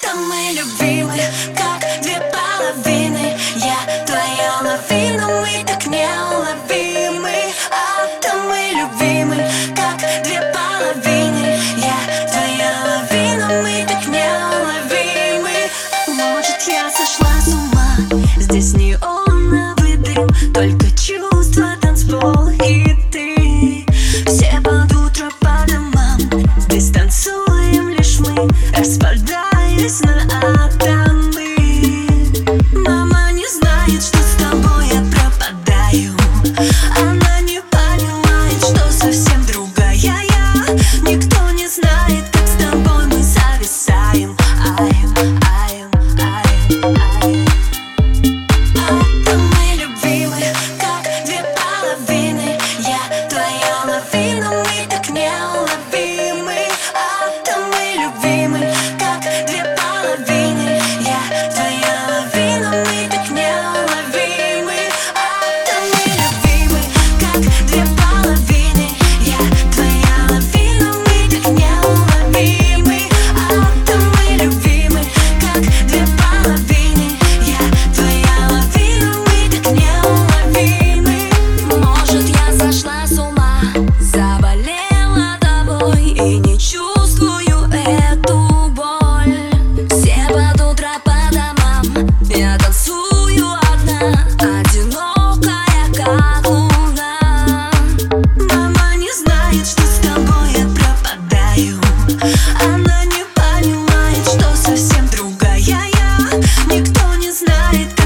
Там мы любимы, как две половины. Я твоя лавина, мы так неуловимы. А там мы любимы кто не знает,